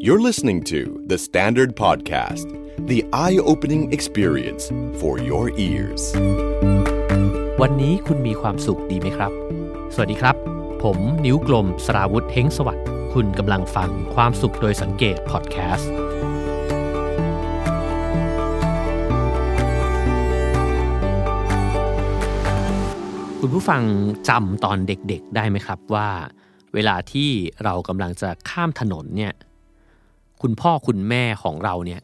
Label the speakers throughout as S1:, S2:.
S1: You're listening to The Standard Podcast, the eye opening experience for your ears.
S2: วันนี้คุณมีความสุขดีไหมครับ สวัสดีครับ ผมนิ้วกลมสราวุธเฮงสวัสดิ์คุณกำลังฟังความสุขโดยสังเกตพอดแคสต์คุณผู้ฟังจำตอนเด็กๆ ได้ไหมครับว่า เวลาที่เรากำลังจะข้ามถนนเนี่ย คุณพ่อคุณแม่ของเราเนี่ย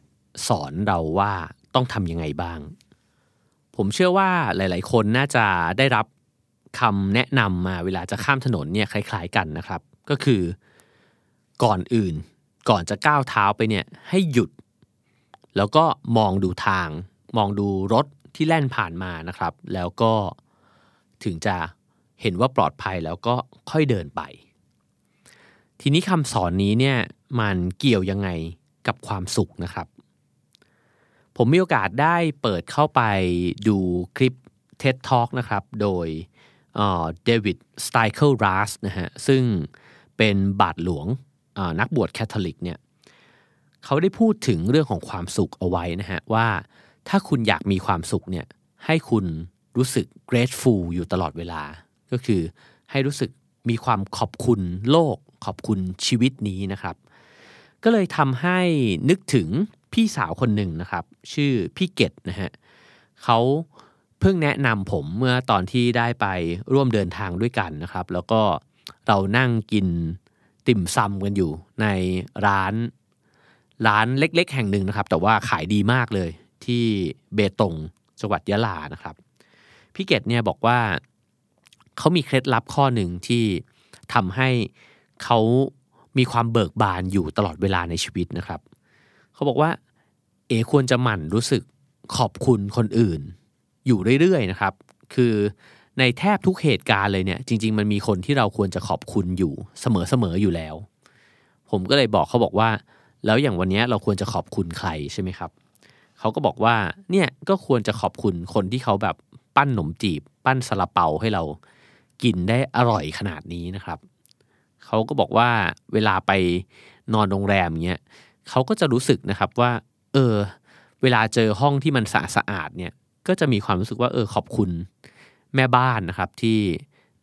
S2: สอนเราว่าต้องทำยังไงบ้าง ผมเชื่อว่าหลาย ๆ คนน่าจะได้รับคำแนะนำมาเวลาจะข้ามถนนเนี่ยคล้าย ๆ กันนะครับ ก็คือก่อนอื่น ก่อนจะก้าวเท้าไปเนี่ยให้หยุด แล้วก็มองดูทาง มองดูรถที่แล่นผ่านมานะครับ แล้วก็ถึงจะเห็นว่าปลอดภัยแล้วก็ค่อยเดินไป ทีนี้คำสอนนี้เนี่ยมันเกี่ยวยังไงกับความสุขนะครับ ผมมีโอกาสได้เปิดเข้าไปดูคลิป TED Talk นะครับ โดยเดวิดสไตเคิลรัสนะฮะซึ่งเป็นบาทหลวงนักบวชแคทอลิกเนี่ยเขาได้พูดถึงเรื่องของความสุขเอาไว้นะฮะว่าถ้าคุณอยากมีความสุขเนี่ยให้คุณรู้สึก grateful อยู่ตลอดเวลา ก็คือให้รู้สึกมีความขอบคุณโลก ขอบคุณชีวิตนี้นะครับ ก็เลยทำให้นึกถึงพี่สาวคนหนึ่งนะครับ ชื่อพี่เกตนะฮะเขาเพิ่งแนะนำผมเมื่อตอนที่ได้ไปร่วมเดินทางด้วยกันนะครับ แล้วก็เรานั่งกินติ่มซำกันอยู่ในร้านร้านเล็ก ๆ แห่งหนึ่งนะครับ แต่ว่าขายดีมากเลยที่เบตงจังหวัดยะลานะครับพี่เกตเนี่ยบอกว่าเขามีเคล็ดลับข้อหนึ่งที่ทำให้ เขามีความเบิกบานอยู่ตลอดเวลาในชีวิตนะครับ เขาบอกว่าเอควรจะหมั่นรู้สึกขอบคุณคนอื่น อยู่เรื่อยๆนะครับ คือในแทบทุกเหตุการณ์เลยเนี่ยจริง ๆ มันมีคนที่เราควรจะขอบคุณอยู่เสมอๆอยู่แล้ว ผมก็เลยบอกเขาบอกว่า แล้วอย่างวันนี้เราควรจะขอบคุณใครใช่ไหมครับเขาก็บอกว่าเนี่ยก็ควรจะขอบคุณคนที่เขาแบบปั้นหนมจีบ ปั้นซาลาเปาให้เรากินได้อร่อยขนาดนี้นะครับ เขาก็บอกว่าเวลาไปนอนโรงแรมเนี้ยเขาก็จะรู้สึกนะครับว่า เออ เวลาเจอห้องที่มันสะสะอาดเนี่ยก็จะมีความรู้สึกว่าเออขอบคุณแม่บ้านนะครับที่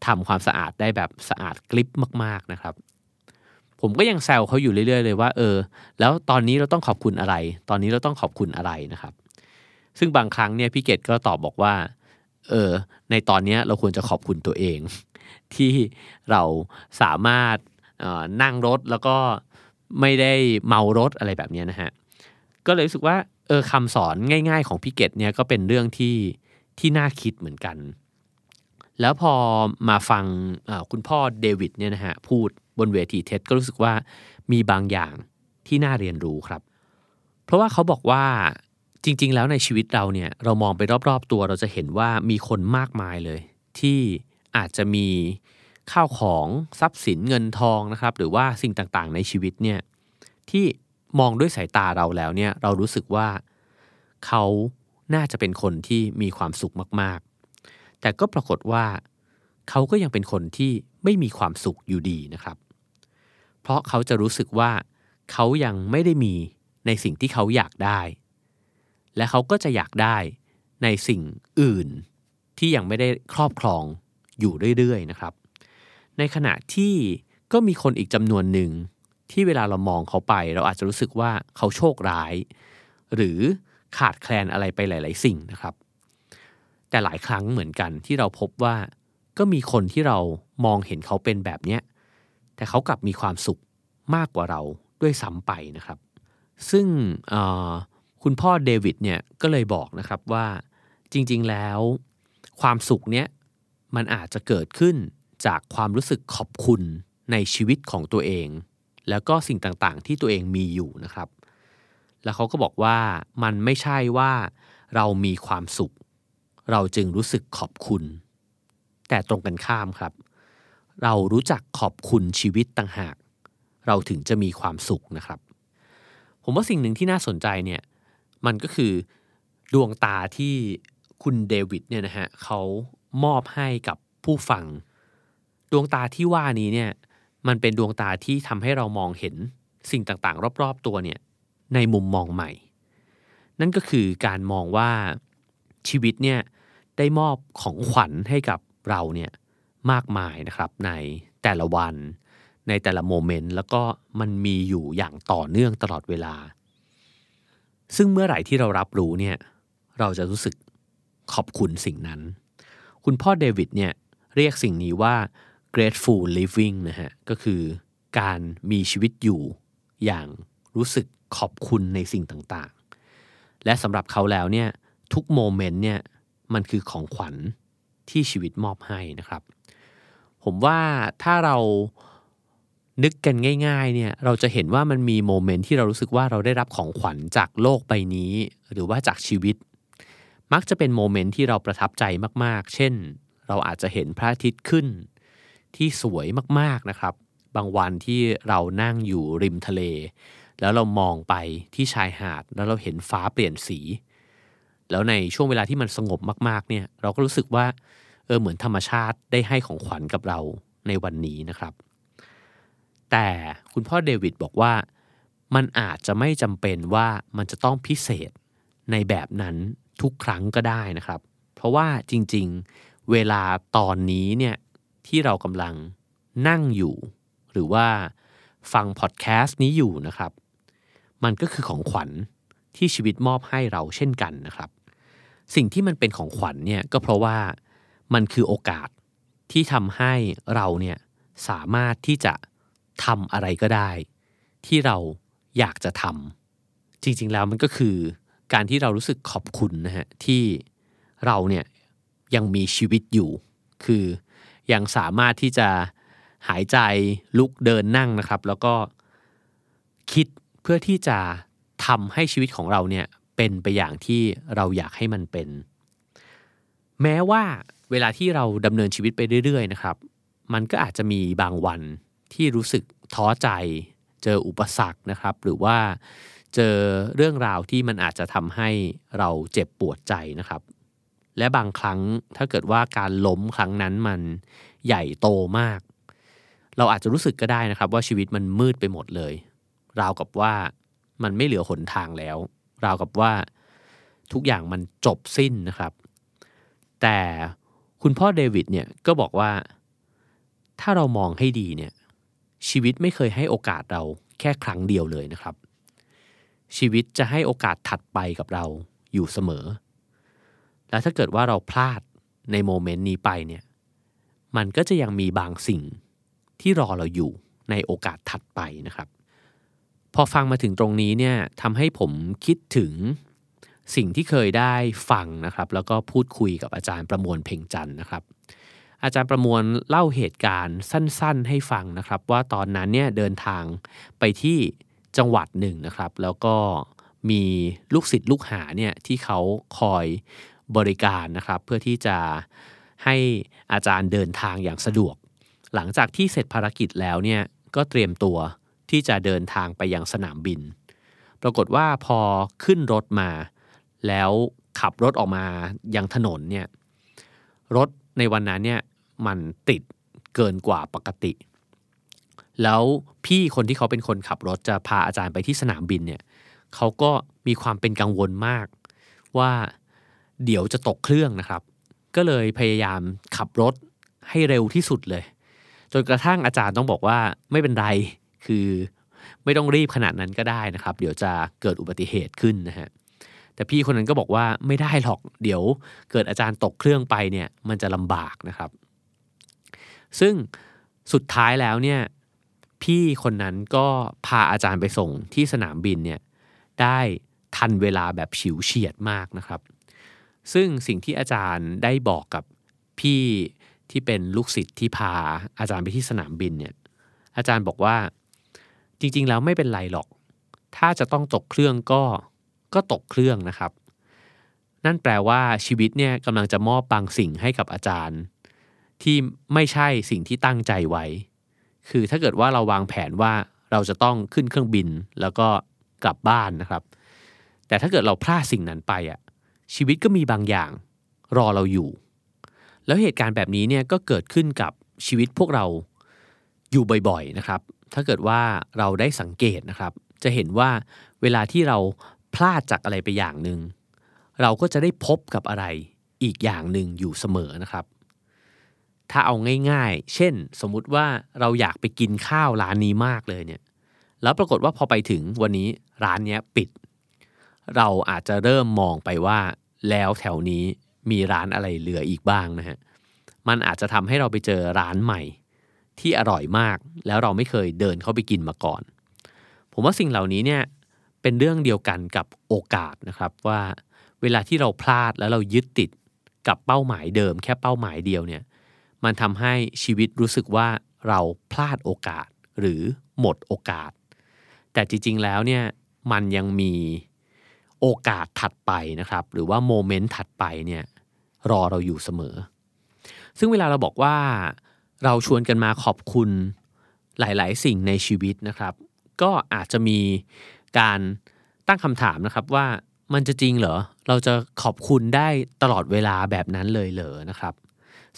S2: ทำความสะอาดได้แบบสะอาดกลิบมาก ๆนะครับ ผมก็ยังแซวเขาอยู่เรื่อย ๆ เลยว่า เออ แล้วตอนนี้เราต้องขอบคุณอะไร ตอนนี้เราต้องขอบคุณอะไรนะครับ ซึ่งบางครั้งเนี่ยพี่เกดก็ตอบบอกว่า เออ ในตอนนี้เราควรจะขอบคุณตัวเอง ที่เราสามารถนั่งรถแล้วก็ไม่ได้เมารถอะไรแบบนี้นะฮะก็เลยรู้สึกว่าเออคำสอนง่าย ๆ ของพี่เกดเนี่ยก็เป็นเรื่องที่ที่น่าคิดเหมือนกัน แล้วพอมาฟังคุณพ่อเดวิดเนี่ยนะฮะพูดบนเวทีเท็ดก็รู้สึกว่ามีบางอย่างที่น่าเรียนรู้ครับ เพราะว่าเขาบอกว่าจริง ๆ แล้วในชีวิตเราเนี่ยเรามองไปรอบ ๆ ตัวเราจะเห็นว่ามีคนมากมายเลย ที่ อาจจะมีข้าวของทรัพย์สินเงินทองนะครับ หรือว่าสิ่งต่างๆ ในชีวิตเนี่ยที่มองด้วยสายตาเราแล้วเนี่ยเรารู้สึกว่าเขาน่าจะเป็นคนที่มีความสุขมากๆ แต่ก็ปรากฏว่าเขาก็ยังเป็นคนที่ไม่มีความสุขอยู่ดีนะครับ เพราะเขาจะรู้สึกว่าเขายังไม่ได้มีในสิ่งที่เขาอยากได้ และเขาก็จะอยากได้ในสิ่งอื่นที่ยังไม่ได้ครอบครอง อยู่เรื่อยๆนะครับ ในขณะที่ก็มีคนอีกจำนวนหนึ่งที่เวลาเรามองเขาไป เราอาจจะรู้สึกว่าเขาโชคร้าย หรือขาดแคลนอะไรไปหลาย ๆ สิ่งนะครับ แต่หลายครั้งเหมือนกันที่เราพบว่าก็มีคนที่เรามองเห็นเขาเป็นแบบเนี้ยแต่เขากลับมีความสุขมากกว่าเราด้วยซ้ำไปนะครับ ซึ่งคุณพ่อเดวิดเนี่ยก็เลยบอกนะครับว่าจริงๆแล้ว ความสุขเนี้ย มันอาจจะเกิดขึ้นจากความรู้สึกขอบคุณในชีวิตของตัวเอง แล้วก็สิ่งต่างๆ ที่ตัวเองมีอยู่นะครับ แล้วเขาก็บอกว่ามันไม่ใช่ว่าเรามีความสุข เราจึงรู้สึกขอบคุณ แต่ตรงกันข้ามครับ เรารู้จักขอบคุณชีวิตต่างหาก เราถึงจะมีความสุขนะครับ ผมว่าสิ่งหนึ่งที่น่าสนใจเนี่ยมันก็คือดวงตาที่คุณเดวิดเนี่ยนะฮะเขา มอบให้กับผู้ฟัง ดวงตาที่ว่านี้เนี่ยมันเป็นดวงตาที่ทำให้เรามองเห็นสิ่งต่างๆ รอบๆ ตัวเนี่ยในมุมมองใหม่ นั่นก็คือการมองว่าชีวิตเนี่ยได้มอบของขวัญให้กับเราเนี่ยมากมายนะครับในแต่ละวัน ในแต่ละโมเมนต์แล้วก็มันมีอยู่อย่างต่อเนื่องตลอดเวลา ซึ่งเมื่อไหร่ที่เรารับรู้เนี่ยเราจะรู้สึกขอบคุณสิ่งนั้น คุณพ่อเดวิดเนี่ยเรียกสิ่งนี้ว่า grateful living นะฮะ ก็คือการมีชีวิตอยู่อย่างรู้สึกขอบคุณในสิ่งต่างๆ และสำหรับเขาแล้วเนี่ยทุกโมเมนต์เนี่ยมันคือของขวัญที่ชีวิตมอบให้นะครับ ผมว่าถ้าเรานึกกันง่ายๆเนี่ยเราจะเห็นว่ามันมี moment ที่เรารู้สึกว่าเราได้รับของขวัญจากโลกใบนี้ หรือว่าจากชีวิต มักจะเป็น moment ที่เราประทับใจมาก ๆ เช่น เราอาจจะเห็นพระอาทิตย์ขึ้น ที่สวยมากๆนะครับ บางวันที่เรานั่งอยู่ริมทะเล แล้วเรามองไปที่ชายหาดแล้วเราเห็นฟ้าเปลี่ยนสี แล้วในช่วงเวลาที่มันสงบมาก ๆ เนี่ย เราก็รู้สึกว่าเออเหมือนธรรมชาติได้ให้ของขวัญกับเราในวันนี้นะครับ แต่คุณพ่อเดวิดบอกว่ามันอาจจะไม่จำเป็นว่ามันจะต้องพิเศษในแบบนั้น ทุกครั้งก็ได้นะครับ เพราะว่าจริงๆ เวลาตอนนี้เนี่ยที่เรากำลังนั่งอยู่ หรือว่าฟังพอดแคสต์นี้อยู่นะครับ มันก็คือของขวัญที่ชีวิตมอบให้เราเช่นกันนะครับ สิ่งที่มันเป็นของขวัญเนี่ยก็เพราะว่ามันคือโอกาสที่ทำให้เราเนี่ยสามารถที่จะทำอะไรก็ได้ ที่เราอยากจะทำจริงๆแล้วมันก็คือ การที่เรารู้สึกขอบคุณนะฮะที่เราเนี่ยยังมีชีวิตอยู่ คือยังสามารถที่จะหายใจลุกเดินนั่งนะครับ แล้วก็คิดเพื่อที่จะทำให้ชีวิตของเราเนี่ยเป็นไปอย่างที่เราอยากให้มันเป็น แม้ว่าเวลาที่เราดำเนินชีวิตไปเรื่อยๆนะครับ มันก็อาจจะมีบางวันที่รู้สึกท้อใจ เจออุปสรรคนะครับ หรือว่า เจอเรื่องราวที่มันอาจจะทำให้เราเจ็บปวดใจนะครับ และบางครั้งถ้าเกิดว่าการล้มครั้งนั้นมันใหญ่โตมาก เราอาจจะรู้สึกก็ได้นะครับ ว่าชีวิตมันมืดไปหมดเลย ราวกับว่ามันไม่เหลือหนทางแล้ว ราวกับว่าทุกอย่างมันจบสิ้นนะครับ แต่คุณพ่อเดวิดเนี่ยก็บอกว่า ถ้าเรามองให้ดีเนี่ยชีวิตไม่เคยให้โอกาสเราแค่ครั้งเดียวเลยนะครับ ชีวิตจะให้โอกาสถัดไปกับเราอยู่เสมอ และถ้าเกิดว่าเราพลาดในโมเมนต์นี้ไปเนี่ย มันก็จะยังมีบางสิ่งที่รอเราอยู่ในโอกาสถัดไปนะครับ พอฟังมาถึงตรงนี้เนี่ยทำให้ผมคิดถึงสิ่งที่เคยได้ฟังนะครับ แล้วก็พูดคุยกับอาจารย์ประมวลเพ่งจันนะครับ อาจารย์ประมวลเล่าเหตุการณ์สั้น ๆ ให้ฟังนะครับ ว่าตอนนั้นเนี่ยเดินทางไปที่ จังหวัดหนึ่งนะครับ แล้วก็มีลูกศิษย์ลูกหาเนี่ยที่เขาคอยบริการนะครับ เพื่อที่จะให้อาจารย์เดินทางอย่างสะดวก หลังจากที่เสร็จภารกิจแล้วเนี่ยก็เตรียมตัวที่จะเดินทางไปยังสนามบิน ปรากฏว่าพอขึ้นรถมา แล้วขับรถออกมายังถนนเนี่ยรถในวันนั้นเนี่ยมันติดเกินกว่าปกติ แล้วพี่คนที่เขาเป็นคนขับรถจะพาอาจารย์ไปที่สนามบินเนี่ยเขาก็มีความเป็นกังวลมาก ว่าเดี๋ยวจะตกเครื่องนะครับ ก็เลยพยายามขับรถให้เร็วที่สุดเลย จนกระทั่งอาจารย์ต้องบอกว่าไม่เป็นไรคือไม่ต้องรีบขนาดนั้นก็ได้นะครับ เดี๋ยวจะเกิดอุบัติเหตุขึ้นนะฮะแต่พี่คนนั้นก็บอกว่าไม่ได้หรอกเดี๋ยวเกิดอาจารย์ตกเครื่องไปเนี่ยมันจะลำบากนะครับ ซึ่งสุดท้ายแล้วเนี่ย พี่คนนั้นก็พาอาจารย์ไปส่งที่สนามบินเนี่ยได้ทันเวลาแบบฉิวเฉียดมากนะครับ ซึ่งสิ่งที่อาจารย์ได้บอกกับพี่ที่เป็นลูกศิษย์ที่พาอาจารย์ไปที่สนามบินเนี่ยอาจารย์บอกว่าจริง ๆ แล้วไม่เป็นไรหรอก ถ้าจะต้องตกเครื่องก็ก็ตกเครื่องนะครับ นั่นแปลว่าชีวิตเนี่ยกำลังจะมอบบางสิ่งให้กับอาจารย์ ที่ไม่ใช่สิ่งที่ตั้งใจไว้ คือถ้าเกิดว่าเราวางแผนว่าเราจะต้องขึ้นเครื่องบินแล้วก็กลับบ้านนะครับ แต่ถ้าเกิดเราพลาดสิ่งนั้นไปอะชีวิตก็มีบางอย่างรอเราอยู่ แล้วเหตุการณ์แบบนี้เนี่ยก็เกิดขึ้นกับชีวิตพวกเราอยู่บ่อยๆนะครับ ถ้าเกิดว่าเราได้สังเกตนะครับ จะเห็นว่าเวลาที่เราพลาดจากอะไรไปอย่างหนึ่งเราก็จะได้พบกับอะไรอีกอย่างหนึ่งอยู่เสมอนะครับ ถ้าเอาง่าย ๆ เช่น สมมุติว่าเราอยากไปกินข้าวร้านนี้มากเลยเนี่ย แล้วปรากฏว่าพอไปถึงวันนี้ร้านนี้ปิด เราอาจจะเริ่มมองไปว่า แล้วแถวนี้มีร้านอะไรเหลืออีกบ้างนะฮะ มันอาจจะทำให้เราไปเจอร้านใหม่ ที่อร่อยมาก แล้วเราไม่เคยเดินเข้าไปกินมาก่อน ผมว่าสิ่งเหล่านี้เนี่ยเป็นเรื่องเดียวกันกับโอกาสนะครับว่า เวลาที่เราพลาดแล้วเรายึดติดกับเป้าหมายเดิม แค่เป้าหมายเดียวเนี่ย มันทำให้ชีวิตรู้สึกว่าเราพลาดโอกาสหรือหมดโอกาส แต่จริง ๆ แล้วเนี่ยมันยังมีโอกาสถัดไปนะครับ หรือว่าโมเมนต์ถัดไปเนี่ยรอเราอยู่เสมอ ซึ่งเวลาเราบอกว่าเราชวนกันมาขอบคุณหลาย ๆ สิ่งในชีวิตนะครับ ก็อาจจะมีการตั้งคำถามนะครับว่ามันจะจริงเหรอ เราจะขอบคุณได้ตลอดเวลาแบบนั้นเลยเหรอนะครับ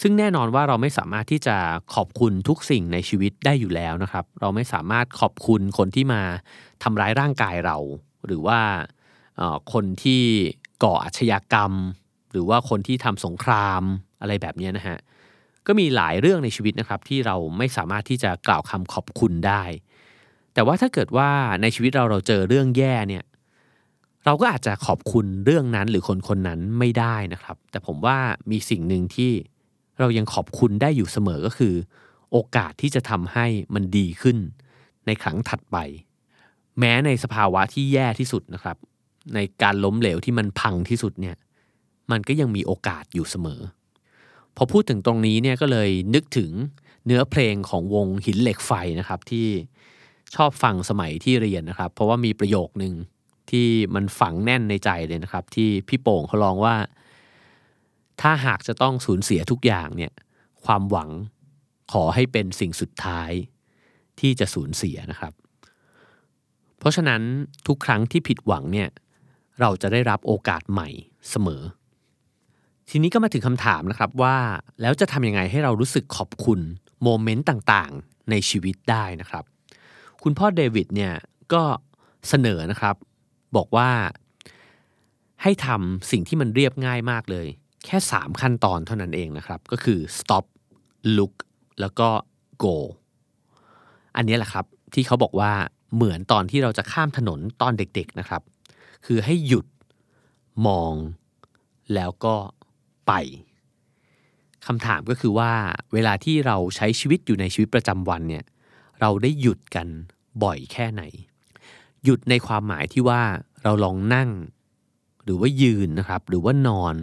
S2: ซึ่งแน่นอนว่าเราไม่สามารถที่จะขอบคุณทุกสิ่งในชีวิตได้อยู่แล้วนะครับ เราไม่สามารถขอบคุณคนที่มาทำร้ายร่างกายเรา หรือว่าคนที่ก่ออาชญากรรม หรือว่าคนที่ทำสงครามอะไรแบบนี้นะฮะก็มีหลายเรื่องในชีวิตนะครับที่เราไม่สามารถที่จะกล่าวคำขอบคุณได้ แต่ว่าถ้าเกิดว่าในชีวิตเราเราเจอเรื่องแย่เนี่ยเราก็อาจจะขอบคุณเรื่องนั้นหรือคนคนนั้นไม่ได้นะครับ แต่ผมว่ามีสิ่งหนึ่งที่ เรายังขอบคุณได้อยู่เสมอก็คือ โอกาสที่จะทำให้มันดีขึ้น ในครั้งถัดไป แม้ในสภาวะที่แย่ที่สุดนะครับ ในการล้มเหลวที่มันพังที่สุดเนี่ยมันก็ยังมีโอกาสอยู่เสมอ พอพูดถึงตรงนี้เนี่ยก็เลยนึกถึงเนื้อเพลงของวงหินเหล็กไฟนะครับที่ชอบฟังสมัยที่เรียนนะครับ เพราะว่ามีประโยคนึงที่มันฝังแน่นในใจเลยนะครับ ที่พี่โป่งเขาลองว่า ถ้าหากจะต้องสูญเสียทุกอย่างเนี่ยความหวังขอให้เป็นสิ่งสุดท้ายที่จะสูญเสียนะครับ เพราะฉะนั้นทุกครั้งที่ผิดหวังเนี่ยเราจะได้รับโอกาสใหม่เสมอ ทีนี้ก็มาถึงคำถามนะครับว่าแล้วจะทำยังไงให้เรารู้สึกขอบคุณโมเมนต์ต่างๆในชีวิตได้นะครับ คุณพ่อเดวิดเนี่ยก็เสนอนะครับบอกว่าให้ทำสิ่งที่มันเรียบง่ายมากเลย แค่ 3 ขั้นตอนเท่านั้นเองนะครับ ก็คือ stop look แล้วก็ go อันนี้แหละครับที่เขาบอกว่าเหมือนตอนที่เราจะข้ามถนนตอนเด็กๆนะครับ คือให้หยุดมองแล้วก็ไปคำถามก็คือว่าเวลาที่เราใช้ชีวิตอยู่ในชีวิตประจำวันเนี่ยเราได้หยุดกันบ่อยแค่ไหน หยุดในความหมายที่ว่าเราลองนั่ง หรือว่ายืนนะครับ หรือว่านอน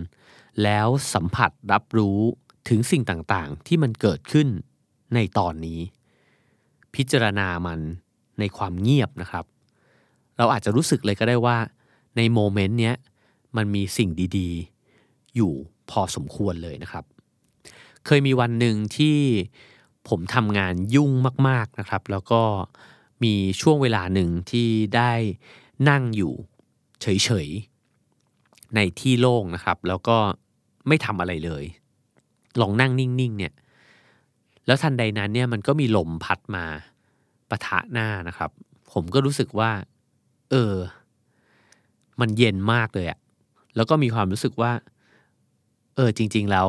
S2: แล้วสัมผัสรับรู้ถึงสิ่งต่างๆ ที่มันเกิดขึ้นในตอนนี้ พิจารณามันในความเงียบนะครับ เราอาจจะรู้สึกเลยก็ได้ว่าในโมเมนต์เนี้ยมันมีสิ่งดีๆ อยู่พอสมควรเลยนะครับ เคยมีวันหนึ่งที่ผมทำงานยุ่งมาก ๆนะครับ แล้วก็มีช่วงเวลาหนึ่งที่ได้นั่งอยู่เฉยๆในที่โล่งนะครับ แล้วก็ ไม่ทำอะไรเลย ลองนั่งนิ่งๆเนี่ย แล้วทันใดนั้นเนี่ยมันก็มีลมพัดมาปะทะหน้านะครับ ผมก็รู้สึกว่า เออ มันเย็นมากเลยอะแล้วก็มีความรู้สึกว่า เออจริง ๆ แล้ว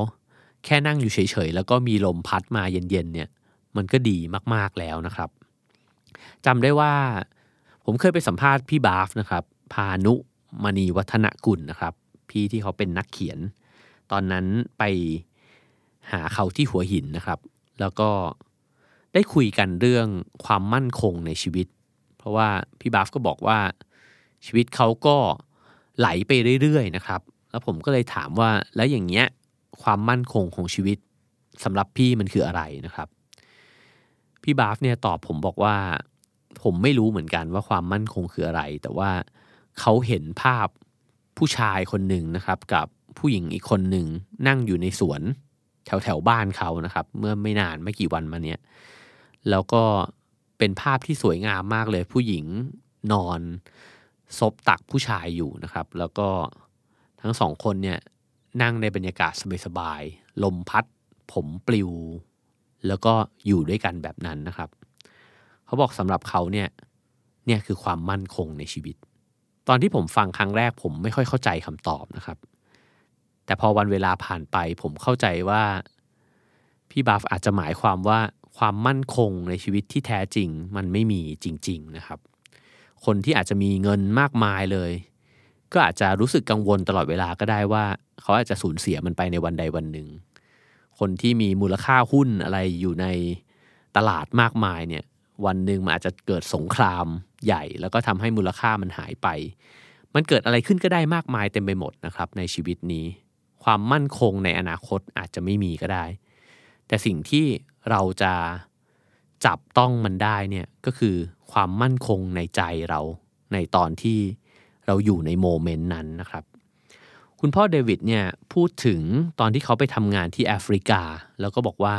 S2: แค่นั่งอยู่เฉยๆแล้วก็มีลมพัดมาเย็นๆเนี่ย มันก็ดีมากๆแล้วนะครับจำได้ว่า ผมเคยไปสัมภาษณ์พี่บาฟนะครับ พานุมณีวัฒนกุลนะครับ พี่ที่เขาเป็นนักเขียน ตอนนั้นไปหาเขาที่หัวหินนะครับ แล้วก็ได้คุยกันเรื่องความมั่นคงในชีวิต เพราะว่าพี่บาฟก็บอกว่าชีวิตเขาก็ไหลไปเรื่อยๆนะครับ แล้วผมก็เลยถามว่าแล้วอย่างเงี้ยความมั่นคงของชีวิตสำหรับพี่มันคืออะไรนะครับ พี่บาฟเนี่ยตอบผมบอกว่า ผมไม่รู้เหมือนกันว่าความมั่นคงคืออะไร แต่ว่าเขาเห็นภาพผู้ชายคนหนึ่งนะครับกับ ผู้หญิงอีกคนหนึ่งนั่งอยู่ในสวนแถวแถวบ้านเขานะครับ เมื่อไม่นานไม่กี่วันมาเนี้ยแล้วก็เป็นภาพที่สวยงามมากเลย ผู้หญิงนอนซบตักผู้ชายอยู่นะครับ แล้วก็ทั้งสองคนเนี่ยนั่งในบรรยากาศสบายๆลมพัด ผมปลิว แล้วก็อยู่ด้วยกันแบบนั้นนะครับ เขาบอกสำหรับเขาเนี่ยเนี่ยคือความมั่นคงในชีวิต ตอนที่ผมฟังครั้งแรกผมไม่ค่อยเข้าใจคำตอบนะครับ แต่พอวันเวลาผ่านไปผมเข้าใจว่า พี่บัฟอาจจะหมายความว่าความมั่นคงในชีวิตที่แท้จริง มันไม่มีจริง ๆนะครับ คนที่อาจจะมีเงินมากมายเลย ก็อาจจะรู้สึกกังวลตลอดเวลาก็ได้ว่า เขาอาจจะสูญเสียมันไปในวันใดวันหนึ่ง คนที่มีมูลค่าหุ้นอะไรอยู่ในตลาดมากมายเนี่ย วันหนึ่งมันอาจจะเกิดสงครามใหญ่ แล้วก็ทำให้มูลค่ามันหายไป มันเกิดอะไรขึ้นก็ได้มากมายเต็มไปหมดนะครับในชีวิตนี้ ความมั่นคงในอนาคตอาจจะไม่มีก็ได้ แต่สิ่งที่เราจะจับต้องมันได้เนี่ยก็คือความมั่นคงในใจเราในตอนที่เราอยู่ในโมเมนต์นั้นนะครับ คุณพ่อเดวิดเนี่ยพูดถึงตอนที่เขาไปทำงานที่แอฟริกา แล้วก็บอกว่า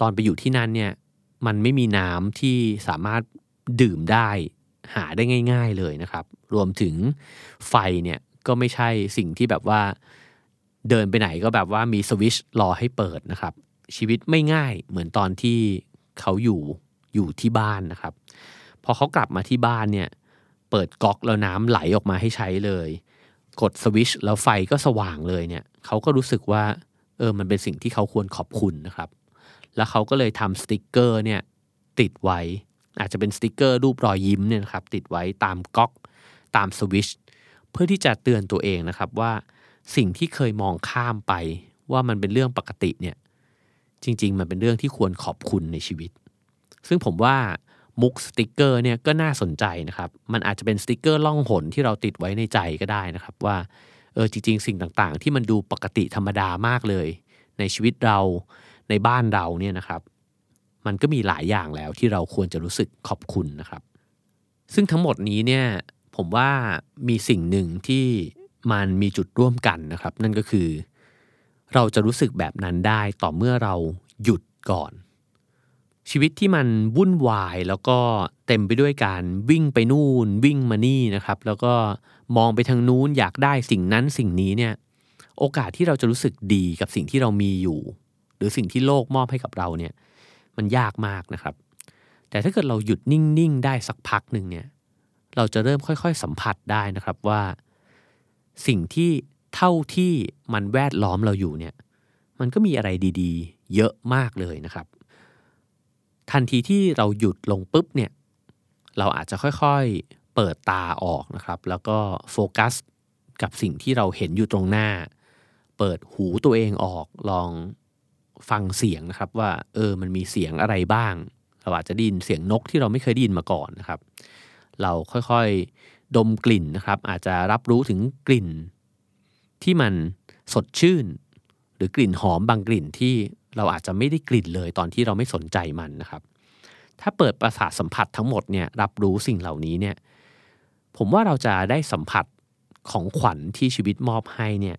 S2: ตอนไปอยู่ที่นั่นเนี่ยมันไม่มีน้ำที่สามารถดื่มได้หาได้ง่าย ๆเลยนะครับ รวมถึงไฟเนี่ยก็ไม่ใช่สิ่งที่แบบว่า เดินไปไหนก็แบบว่ามีสวิชรอให้เปิดนะครับ ชีวิตไม่ง่ายเหมือนตอนที่เขาอยู่อยู่ที่บ้านนะครับ พอเขากลับมาที่บ้านเนี่ย เปิดก๊อกแล้วน้ำไหลออกมาให้ใช้เลย กดสวิชแล้วไฟก็สว่างเลยเนี่ยเขาก็รู้สึกว่าเออมันเป็นสิ่งที่เขาควรขอบคุณนะครับ แล้วเขาก็เลยทำสติกเกอร์เนี่ยติดไว้ อาจจะเป็นสติกเกอร์รูปรอยยิ้มเนี่ยครับติดไว้ตามก๊อกตามสวิชเพื่อที่จะเตือนตัวเองนะครับว่า สิ่งที่เคยมองข้ามไปว่ามันเป็นเรื่องปกติเนี่ยจริง ๆ มันเป็นเรื่องที่ควรขอบคุณในชีวิต ซึ่งผมว่ามุกสติกเกอร์เนี่ยก็น่าสนใจนะครับ มันอาจจะเป็นสติกเกอร์ล่องหนที่เราติดไว้ในใจก็ได้นะครับ ว่าเออจริง ๆ สิ่งต่างๆ ที่มันดูปกติธรรมดามากเลย ในชีวิตเราในบ้านเราเนี่ยนะครับ มันก็มีหลายอย่างแล้วที่เราควรจะรู้สึกขอบคุณนะครับ ซึ่งทั้งหมดนี้เนี่ยผมว่ามีสิ่งหนึ่งที่ มันมีจุดร่วมกันนะครับ นั่นก็คือ เราจะรู้สึกแบบนั้นได้ต่อเมื่อเราหยุดก่อน ชีวิตที่มันวุ่นวายแล้วก็เต็มไปด้วยการวิ่งไปนู่น วิ่งมานี่นะครับ แล้วก็มองไปทางนู้นอยากได้สิ่งนั้นสิ่งนี้เนี่ยโอกาสที่เราจะรู้สึกดีกับสิ่งที่เรามีอยู่ หรือสิ่งที่โลกมอบให้กับเราเนี่ยมันยากมากนะครับ แต่ถ้าเกิดเราหยุดนิ่ง ๆ ได้สักพักหนึ่งเนี่ยเราจะเริ่มค่อย ๆ สัมผัสได้นะครับว่า สิ่งที่เท่าที่มันแวดล้อมเราอยู่เนี่ยมันก็มีอะไรดีๆ เยอะมากเลยนะครับ ทันทีที่เราหยุดลงปุ๊บเนี่ยเราอาจจะค่อยๆเปิดตาออกนะครับ แล้วก็โฟกัสกับสิ่งที่เราเห็นอยู่ตรงหน้า เปิดหูตัวเองออกลองฟังเสียงนะครับว่าเออมันมีเสียงอะไรบ้าง เราอาจจะได้ยินเสียงนกที่เราไม่เคยได้ยินมาก่อนนะครับ เราค่อยๆ ดมกลิ่นนะครับ อาจจะรับรู้ถึงกลิ่น ที่มันสดชื่น หรือกลิ่นหอมบางกลิ่นที่เราอาจจะไม่ได้กลิ่นเลยตอนที่เราไม่สนใจมันนะครับ ถ้าเปิดประสาทสัมผัสทั้งหมดเนี่ยรับรู้สิ่งเหล่านี้เนี่ยผมว่าเราจะได้สัมผัสของขวัญที่ชีวิตมอบให้เนี่ย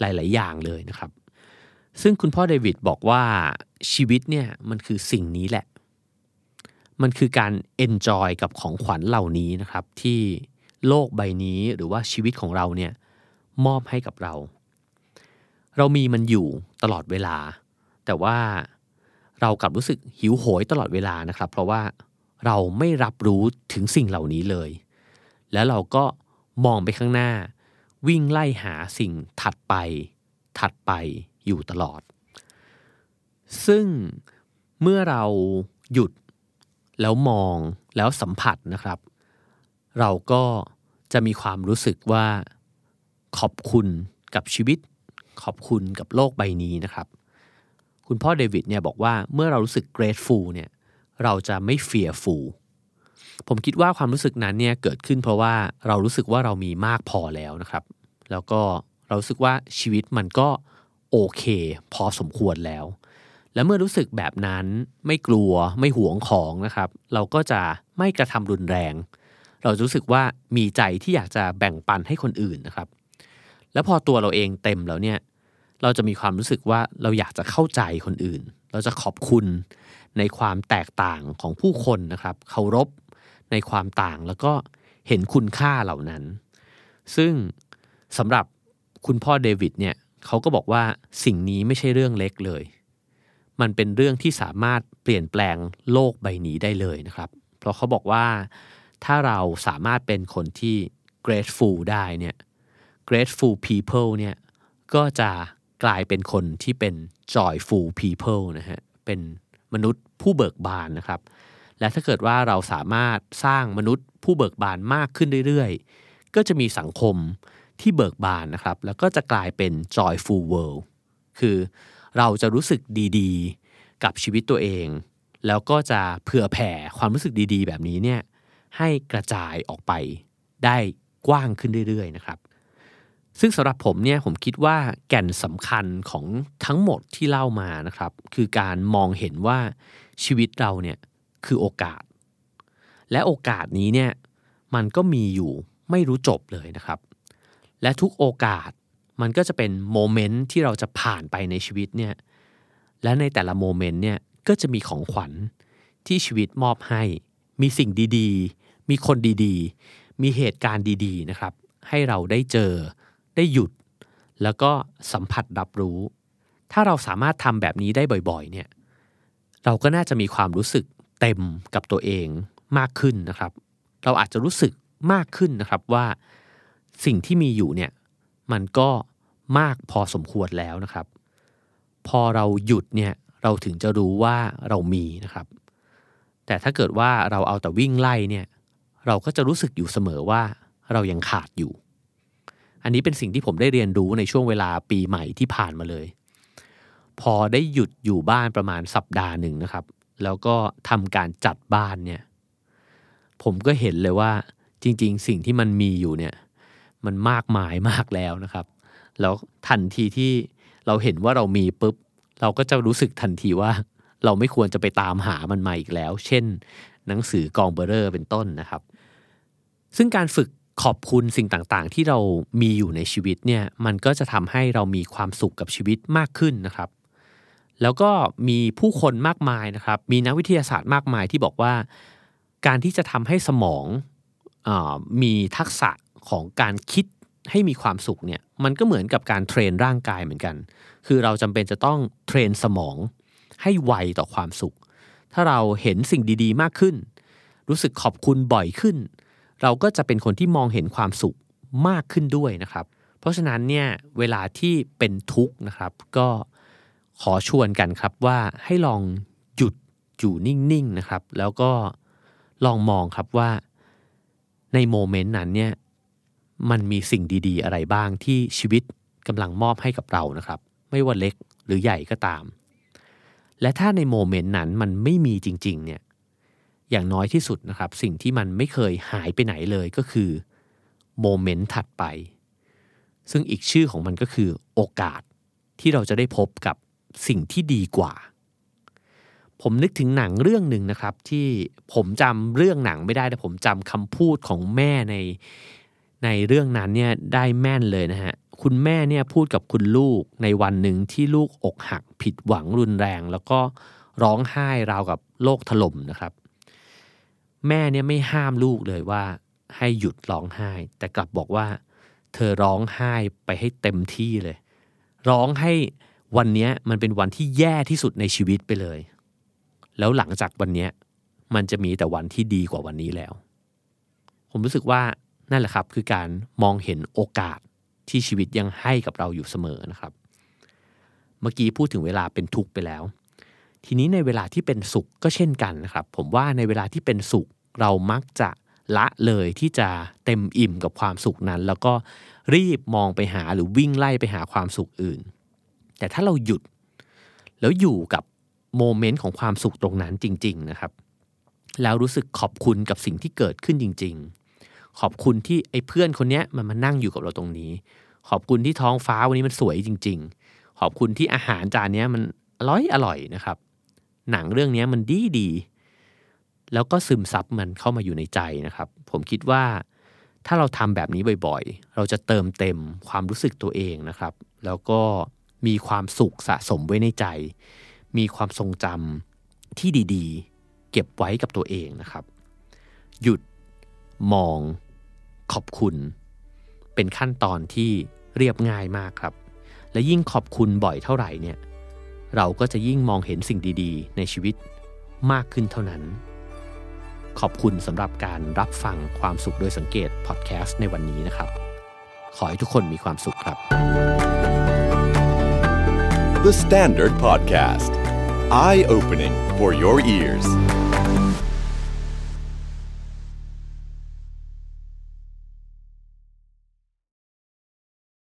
S2: หลาย ๆ อย่างเลยนะครับ ซึ่งคุณพ่อเดวิดบอกว่าชีวิตเนี่ยมันคือสิ่งนี้แหละ มันคือการ enjoy กับของขวัญเหล่านี้นะครับที่ โลกใบนี้หรือว่าชีวิตของเราเนี่ยมอบให้กับเรา เรามีมันอยู่ตลอดเวลา แต่ว่าเรากลับรู้สึกหิวโหยตลอดเวลานะครับ เพราะว่าเราไม่รับรู้ถึงสิ่งเหล่านี้เลย แล้วเราก็มองไปข้างหน้า วิ่งไล่หาสิ่งถัดไป ถัดไปอยู่ตลอด ซึ่งเมื่อเราหยุดแล้วมองแล้วสัมผัสนะครับ เราก็ จะมีความรู้สึกว่าขอบคุณกับชีวิต ขอบคุณกับโลกใบนี้นะครับ คุณพ่อเดวิดเนี่ยบอกว่าเมื่อเรารู้สึก grateful เนี่ยเราจะไม่ fearful ผมคิดว่าความรู้สึกนั้นเนี่ยเกิดขึ้นเพราะว่าเรารู้สึกว่าเรามีมากพอแล้วนะครับ แล้วก็เรารู้สึกว่าชีวิตมันก็โอเค พอสมควรแล้ว และเมื่อรู้สึกแบบนั้นไม่กลัวไม่หวงของนะครับ เราก็จะไม่กระทำรุนแรง เรารู้สึกว่ามีใจที่อยากจะแบ่งปันให้คนอื่นนะครับ แล้วพอตัวเราเองเต็มแล้วเนี่ย เราจะมีความรู้สึกว่าเราอยากจะเข้าใจคนอื่น เราจะขอบคุณในความแตกต่างของผู้คนนะครับเคารพในความต่างแล้วก็เห็นคุณค่าเหล่านั้น ซึ่งสำหรับคุณพ่อเดวิดเนี่ยเขาก็บอกว่าสิ่งนี้ไม่ใช่เรื่องเล็กเลย มันเป็นเรื่องที่สามารถเปลี่ยนแปลงโลกใบนี้ได้เลยนะครับ เพราะเขาบอกว่า ถ้าเราสามารถเป็นคนที่ grateful ได้เนี่ย grateful people เนี่ยก็จะกลายเป็นคนที่เป็น joyful people นะฮะเป็นมนุษย์ผู้เบิกบานนะครับ และถ้าเกิดว่าเราสามารถสร้างมนุษย์ผู้เบิกบานมากขึ้นเรื่อยๆ ก็จะมีสังคมที่เบิกบานนะครับ แล้วก็จะกลายเป็น joyful world คือเราจะรู้สึกดีๆ กับชีวิตตัวเอง แล้วก็จะเผื่อแผ่ความรู้สึกดีๆ แบบนี้เนี่ย ให้กระจายออกไปได้กว้างขึ้นเรื่อยๆนะครับ ซึ่งสำหรับผมเนี่ยผมคิดว่าแก่นสำคัญของทั้งหมดที่เล่ามานะครับ คือการมองเห็นว่าชีวิตเราเนี่ยคือโอกาส และโอกาสนี้เนี่ยมันก็มีอยู่ไม่รู้จบเลยนะครับ และทุกโอกาสมันก็จะเป็นโมเมนต์ที่เราจะผ่านไปในชีวิตเนี่ยและในแต่ละโมเมนต์เนี่ยก็จะมีของขวัญที่ชีวิตมอบให้ มีสิ่งดีๆ มีคนดีๆ มีเหตุการณ์ดีๆนะครับ ให้เราได้เจอได้หยุด แล้วก็สัมผัสรับรู้ ถ้าเราสามารถทำแบบนี้ได้บ่อยๆเนี่ยเราก็น่าจะมีความรู้สึกเต็มกับตัวเองมากขึ้นนะครับ เราอาจจะรู้สึกมากขึ้นนะครับว่าสิ่งที่มีอยู่เนี่ยมันก็มากพอสมควรแล้วนะครับ พอเราหยุดเนี่ยเราถึงจะรู้ว่าเรามีนะครับ แต่ถ้าเกิดว่าเราเอาแต่วิ่งไล่เนี่ย เราก็จะรู้สึกอยู่เสมอว่าเรายังขาดอยู่ อันนี้เป็นสิ่งที่ผมได้เรียนรู้ในช่วงเวลาปีใหม่ที่ผ่านมาเลย พอได้หยุดอยู่บ้านประมาณสัปดาห์หนึ่งนะครับ แล้วก็ทำการจัดบ้านเนี่ย ผมก็เห็นเลยว่าจริง ๆ สิ่งที่มันมีอยู่เนี่ย มันมากมายมากแล้วนะครับ แล้วทันทีที่เราเห็นว่าเรามีปุ๊บ เราก็จะรู้สึกทันทีว่า เราไม่ควรจะไปตามหามันมาอีกแล้ว เช่น หนังสือกองเบอร์เรอร์เป็นต้นนะครับ ซึ่งการฝึกขอบคุณสิ่งต่างๆ ที่เรามีอยู่ในชีวิตเนี่ยมันก็จะทำให้เรามีความสุขกับชีวิตมากขึ้นนะครับ แล้วก็มีผู้คนมากมายนะครับ มีนักวิทยาศาสตร์มากมายที่บอกว่า การที่จะทำให้สมองอมีทักษะของการคิดให้มีความสุขเนี่ยมันก็เหมือนกับการเทรนร่างกายเหมือนกัน คือเราจำเป็นจะต้องเทรนสมองให้ไวต่อความสุข ถ้าเราเห็นสิ่งดีๆ มากขึ้น รู้สึกขอบคุณบ่อยขึ้น เราก็จะเป็นคนที่มองเห็นความสุขมากขึ้นด้วยนะครับ เพราะฉะนั้นเนี่ยเวลาที่เป็นทุกข์นะครับ ก็ขอชวนกันครับว่าให้ลองหยุดอยู่นิ่งๆนะครับ แล้วก็ลองมองครับว่าในโมเมนต์นั้นเนี่ยมันมีสิ่งดีๆ อะไรบ้างที่ชีวิตกำลังมอบให้กับเรานะครับ ไม่ว่าเล็กหรือใหญ่ก็ตาม และถ้าในโมเมนต์นั้นมันไม่มีจริงๆเนี่ย อย่างน้อยที่สุดนะครับ สิ่งที่มันไม่เคยหายไปไหนเลยก็คือโมเมนต์ถัดไป ซึ่งอีกชื่อของมันก็คือโอกาสที่เราจะได้พบกับสิ่งที่ดีกว่า ผมนึกถึงหนังเรื่องหนึ่งนะครับ ที่ผมจำเรื่องหนังไม่ได้แต่ผมจำคำพูดของแม่ในในเรื่องนั้นเนี่ยได้แม่นเลยนะฮะคุณแม่เนี่ยพูดกับคุณลูกในวันหนึ่งที่ลูกอกหักผิดหวังรุนแรง แล้วก็ร้องไห้ราวกับโลกถล่มนะครับ แม่เนี่ยไม่ห้ามลูกเลยว่า ให้หยุดร้องไห้ แต่กลับบอกว่า เธอร้องไห้ไปให้เต็มที่เลย ร้องให้วันนี้มันเป็นวันที่แย่ที่สุดในชีวิตไปเลย แล้วหลังจากวันนี้มันจะมีแต่วันที่ดีกว่าวันนี้แล้ว ผมรู้สึกว่านั่นแหละครับคือการมองเห็นโอกาสที่ชีวิตยังให้กับเราอยู่เสมอนะครับ เมื่อกี้พูดถึงเวลาเป็นทุกข์ไปแล้ว ทีนี้ในเวลาที่เป็นสุขก็เช่นกันนะครับ ผมว่าในเวลาที่เป็นสุข เรามักจะละเลยที่จะเต็มอิ่มกับความสุขนั้น แล้วก็รีบมองไปหาหรือวิ่งไล่ไปหาความสุขอื่น แต่ถ้าเราหยุด แล้วอยู่กับโมเมนต์ของความสุขตรงนั้นจริง ๆนะครับ แล้วรู้สึกขอบคุณกับสิ่งที่เกิดขึ้นจริง ๆ ขอบคุณที่ไอ้เพื่อนคนนี้มันมานั่งอยู่กับเราตรงนี้ ขอบคุณที่ท้องฟ้าวันนี้มันสวยจริง ๆ ขอบคุณที่อาหารจานนี้มันอร่อยอร่อยนะครับ หนังเรื่องนี้มันดีดี แล้วก็ซึมซับมันเข้ามาอยู่ในใจนะครับ ผมคิดว่าถ้าเราทำแบบนี้บ่อยๆ เราจะเติมเต็มความรู้สึกตัวเองนะครับ แล้วก็มีความสุขสะสมไว้ในใจ มีความทรงจำที่ดีๆ เก็บไว้กับตัวเองนะครับ หยุดมอง ขอบคุณ เป็นขั้นตอนที่เรียบง่ายมากครับ และยิ่งขอบคุณบ่อยเท่าไหร่เนี่ย เราก็จะยิ่งมองเห็นสิ่งดีๆ ในชีวิตมากขึ้นเท่านั้น ขอบคุณสำหรับการรับฟังความสุขโดยสังเกตพอดแคสต์ในวันนี้นะครับ ขอให้ทุกคนมีความสุขครับ
S1: The Standard Podcast. Eye opening for your ears.